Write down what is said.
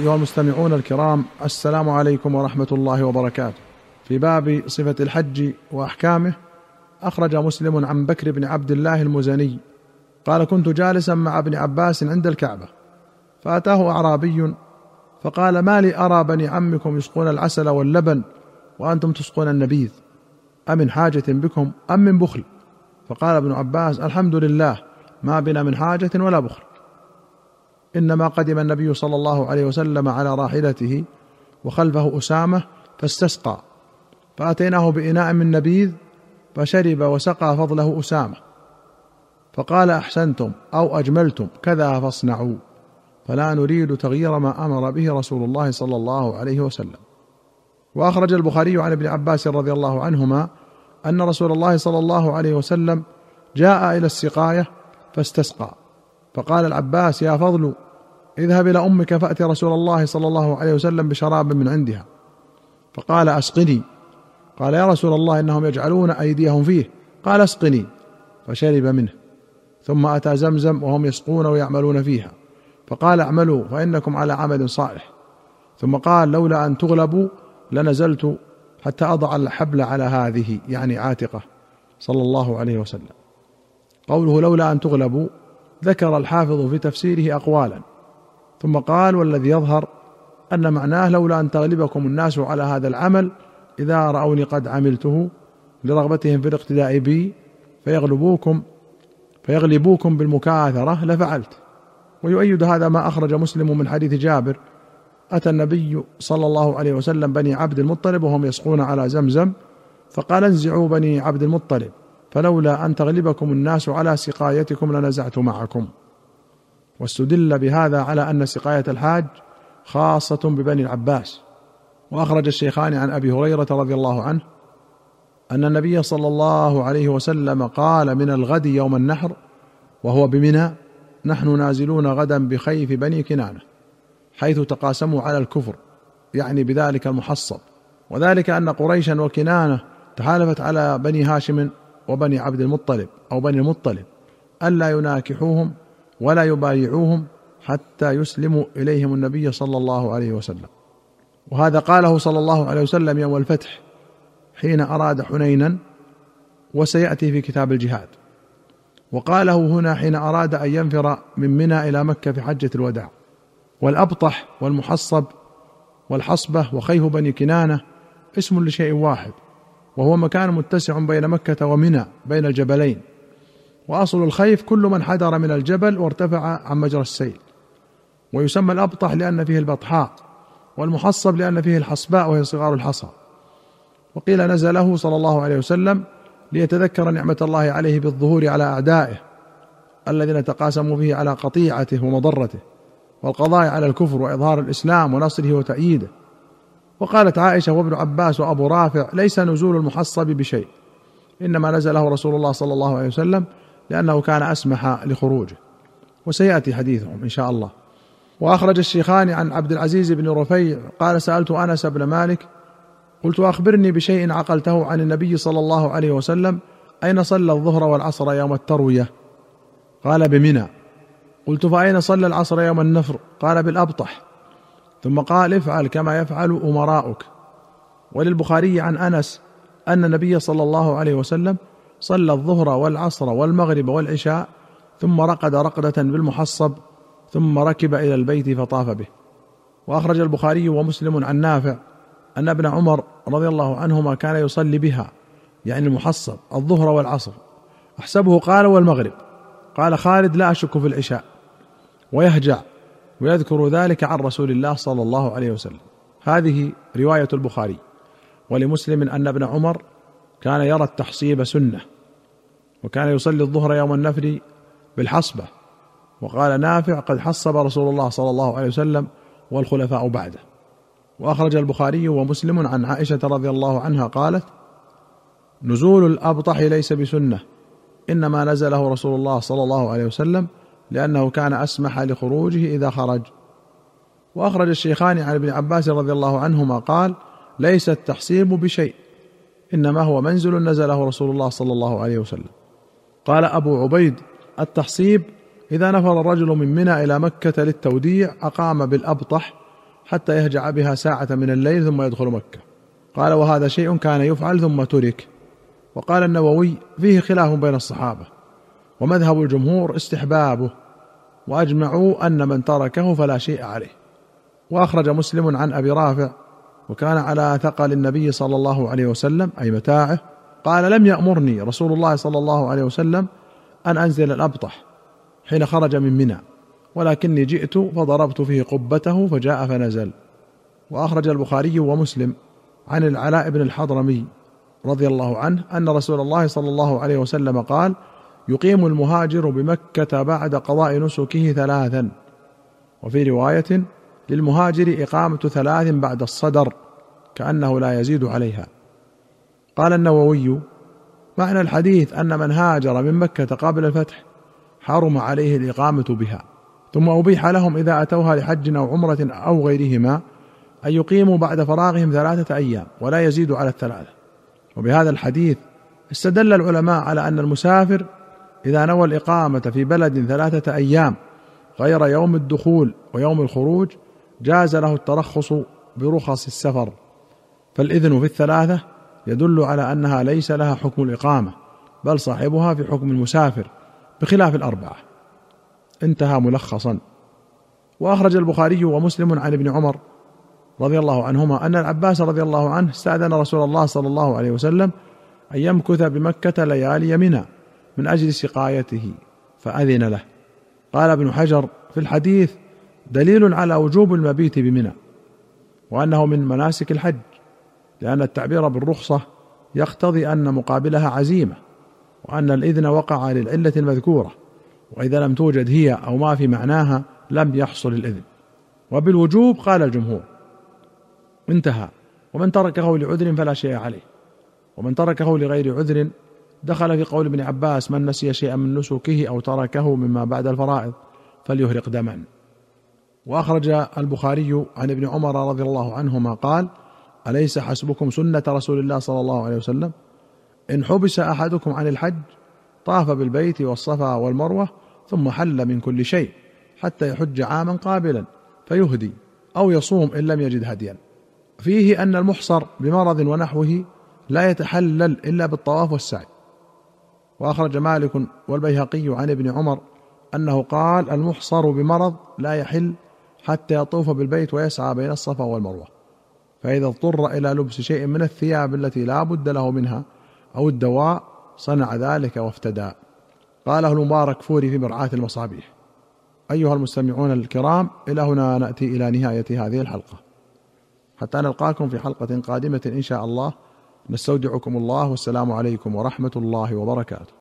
أيها المستمعون الكرام السلام عليكم ورحمة الله وبركاته. في باب صفة الحج وأحكامه أخرج مسلم عن بكر بن عبد الله المزني. قال كنت جالسا مع ابن عباس عند الكعبة فأتاه أعرابي فقال ما لي أرى بني عمكم يسقون العسل واللبن وأنتم تسقون النبيذ أمن حاجة بكم أم من بخل؟ فقال ابن عباس الحمد لله ما بنا من حاجة ولا بخل. إنما قدم النبي صلى الله عليه وسلم على راحلته وخلفه أسامة فاستسقى فأتيناه بإناء من نبيذ فشرب وسقى فضله أسامة فقال أحسنتم أو أجملتم كذا فاصنعوا فلا نريد تغيير ما أمر به رسول الله صلى الله عليه وسلم. وأخرج البخاري عن ابن عباس رضي الله عنهما أن رسول الله صلى الله عليه وسلم جاء إلى السقاية فاستسقى فقال العباس يا فضل اذهب إلى أمك فات رسول الله صلى الله عليه وسلم بشراب من عندها. فقال أسقني. قال يا رسول الله إنهم يجعلون أيديهم فيه. قال أسقني. فشرب منه. ثم أتى زمزم وهم يسقون ويعملون فيها. فقال اعملوا فإنكم على عمل صالح. ثم قال لولا أن تغلبوا لنزلت حتى أضع الحبل على هذه يعني عاتقة. صلى الله عليه وسلم. قوله لولا أن تغلبوا ذكر الحافظ في تفسيره اقوالا. ثم قال والذي يظهر أن معناه لولا أن تغلبكم الناس على هذا العمل إذا رأوني قد عملته لرغبتهم في الاقتداء بي فيغلبوكم فيغلبوكم بالمكاثرة لفعلت. ويؤيد هذا ما أخرج مسلم من حديث جابر أتى النبي صلى الله عليه وسلم بني عبد المطلب وهم يسقون على زمزم فقال انزعوا بني عبد المطلب. فلولا أن تغلبكم الناس على سقايتكم لنزعت معكم. واستدل بهذا على أن سقاية الحاج خاصة ببني العباس. وأخرج الشيخان عن أبي هريرة رضي الله عنه أن النبي صلى الله عليه وسلم قال من الغد يوم النحر وهو بمنى نحن نازلون غدا بخيف بني كنانة حيث تقاسموا على الكفر يعني بذلك المحصب. وذلك أن قريشا وكنانة تحالفت على بني هاشم وبني عبد المطلب أو بني المطلب ألا يناكحوهم ولا يبايعوهم حتى يسلموا إليهم النبي صلى الله عليه وسلم. وهذا قاله صلى الله عليه وسلم يوم الفتح حين أراد حنينا وسيأتي في كتاب الجهاد. وقاله هنا حين أراد أن ينفر من منى إلى مكة في حجة الوداع. والأبطح والمحصب والحصبة وخيف بني كنانة اسم لشيء واحد. وهو مكان متسع بين مكة ومنى بين الجبلين. وأصل الخيف كل من حدر من الجبل وارتفع عن مجرى السيل. ويسمى الأبطح لأن فيه البطحاء والمحصب لأن فيه الحصباء وهي صغار الحصى. وقيل نزله صلى الله عليه وسلم ليتذكر نعمة الله عليه بالظهور على أعدائه الذين تقاسموا فيه على قطيعته ومضرته والقضاء على الكفر وإظهار الإسلام ونصره وتأييده. وقالت عائشة وابن عباس وأبو رافع ليس نزول المحصب بشيء إنما نزله رسول الله صلى الله عليه وسلم لأنه كان أسمح لخروجه. وسيأتي حديثهم إن شاء الله. وأخرج الشيخان عن عبد العزيز بن رفيع قال سألت أنس بن مالك قلت أخبرني بشيء عقلته عن النبي صلى الله عليه وسلم أين صلى الظهر والعصر يوم التروية؟ قال بمنى. قلت فأين صلى العصر يوم النفر؟ قال بالأبطح. ثم قال افعل كما يفعل أمراؤك. وللبخاري عن أنس أن النبي صلى الله عليه وسلم صلى الظهر والعصر والمغرب والعشاء ثم رقد رقدة بالمحصب ثم ركب إلى البيت فطاف به. وأخرج البخاري ومسلم عن نافع أن ابن عمر رضي الله عنهما كان يصلي بها يعني المحصب الظهر والعصر. أحسبه قال والمغرب. قال خالد لا أشك في العشاء. ويهجع. ويذكر ذلك عن رسول الله صلى الله عليه وسلم. هذه رواية البخاري. ولمسلم أن ابن عمر كان يرى التحصيب سنة وكان يصلي الظهر يوم النفر بالحصبة وقال نافع قد حصب رسول الله صلى الله عليه وسلم والخلفاء بعده. وأخرج البخاري ومسلم عن عائشة رضي الله عنها قالت نزول الأبطح ليس بسنة إنما نزله رسول الله صلى الله عليه وسلم لأنه كان أسمح لخروجه إذا خرج. وأخرج الشيخان عن ابن عباس رضي الله عنهما قال ليس التحصيب بشيء إنما هو منزل نزله رسول الله صلى الله عليه وسلم. قال أبو عبيد التحصيب إذا نفر الرجل من منى إلى مكة للتوديع أقام بالأبطح حتى يهجع بها ساعة من الليل ثم يدخل مكة. قال وهذا شيء كان يفعل ثم ترك. وقال النووي فيه خلاف بين الصحابة ومذهب الجمهور استحبابه. وأجمعوا أن من تركه فلا شيء عليه. وأخرج مسلم عن أبي رافع وكان على ثقل النبي صلى الله عليه وسلم أي متاعه قال لم يأمرني رسول الله صلى الله عليه وسلم أن أنزل الأبطح حين خرج من منى ولكني جئت فضربت فيه قبته فجاء فنزل. وأخرج البخاري ومسلم عن العلاء بن الحضرمي رضي الله عنه أن رسول الله صلى الله عليه وسلم قال يقيم المهاجر بمكة بعد قضاء نسكه ثلاثا. وفي رواية للمهاجر إقامة ثلاث بعد الصدر كأنه لا يزيد عليها. قال النووي معنى الحديث أن من هاجر من مكة قبل الفتح حرم عليه الإقامة بها. ثم أبيح لهم إذا أتوها لحج أو عمرة أو غيرهما أن يقيموا بعد فراغهم ثلاثة أيام ولا يزيد على الثلاثة. وبهذا الحديث استدل العلماء على أن المسافر إذا نوى الإقامة في بلد ثلاثة أيام غير يوم الدخول ويوم الخروج جاز له الترخص برخص السفر. فالإذن في الثلاثة يدل على أنها ليس لها حكم الإقامة بل صاحبها في حكم المسافر بخلاف الأربعة. انتهى ملخصا. وأخرج البخاري ومسلم عن ابن عمر رضي الله عنهما أن العباس رضي الله عنه استأذن رسول الله صلى الله عليه وسلم أن يمكث بمكة ليالي منى. من أجل سقايته فأذن له. قال ابن حجر في الحديث دليل على وجوب المبيت بمنى وأنه من مناسك الحج لأن التعبير بالرخصة يقتضي أن مقابلها عزيمة وأن الإذن وقع للعلة المذكورة وإذا لم توجد هي أو ما في معناها لم يحصل الإذن. وبالوجوب قال الجمهور انتهى ومن تركه لعذر فلا شيء عليه ومن تركه لغير عذر دخل في قول ابن عباس من نسي شيئا من نسكه أو تركه مما بعد الفرائض فليهرق دما. وأخرج البخاري عن ابن عمر رضي الله عنهما قال أليس حسبكم سنة رسول الله صلى الله عليه وسلم؟ إن حبس أحدكم عن الحج طاف بالبيت والصفا والمروة ثم حل من كل شيء حتى يحج عاما قابلا فيهدي أو يصوم إن لم يجد هديا. فيه أن المحصر بمرض ونحوه لا يتحلل إلا بالطواف والسعي. وأخرج مالك والبيهقي عن ابن عمر أنه قال المحصر بمرض لا يحل حتى يطوف بالبيت ويسعى بين الصفا والمروة فإذا اضطر إلى لبس شيء من الثياب التي لا بد له منها أو الدواء صنع ذلك وافتدى. قاله المبارك فوري في مرعاة المصابيح. أيها المستمعون الكرام إلى هنا نأتي إلى نهاية هذه الحلقة. حتى نلقاكم في حلقة قادمة إن شاء الله. نستودعكم الله والسلام عليكم ورحمة الله وبركاته.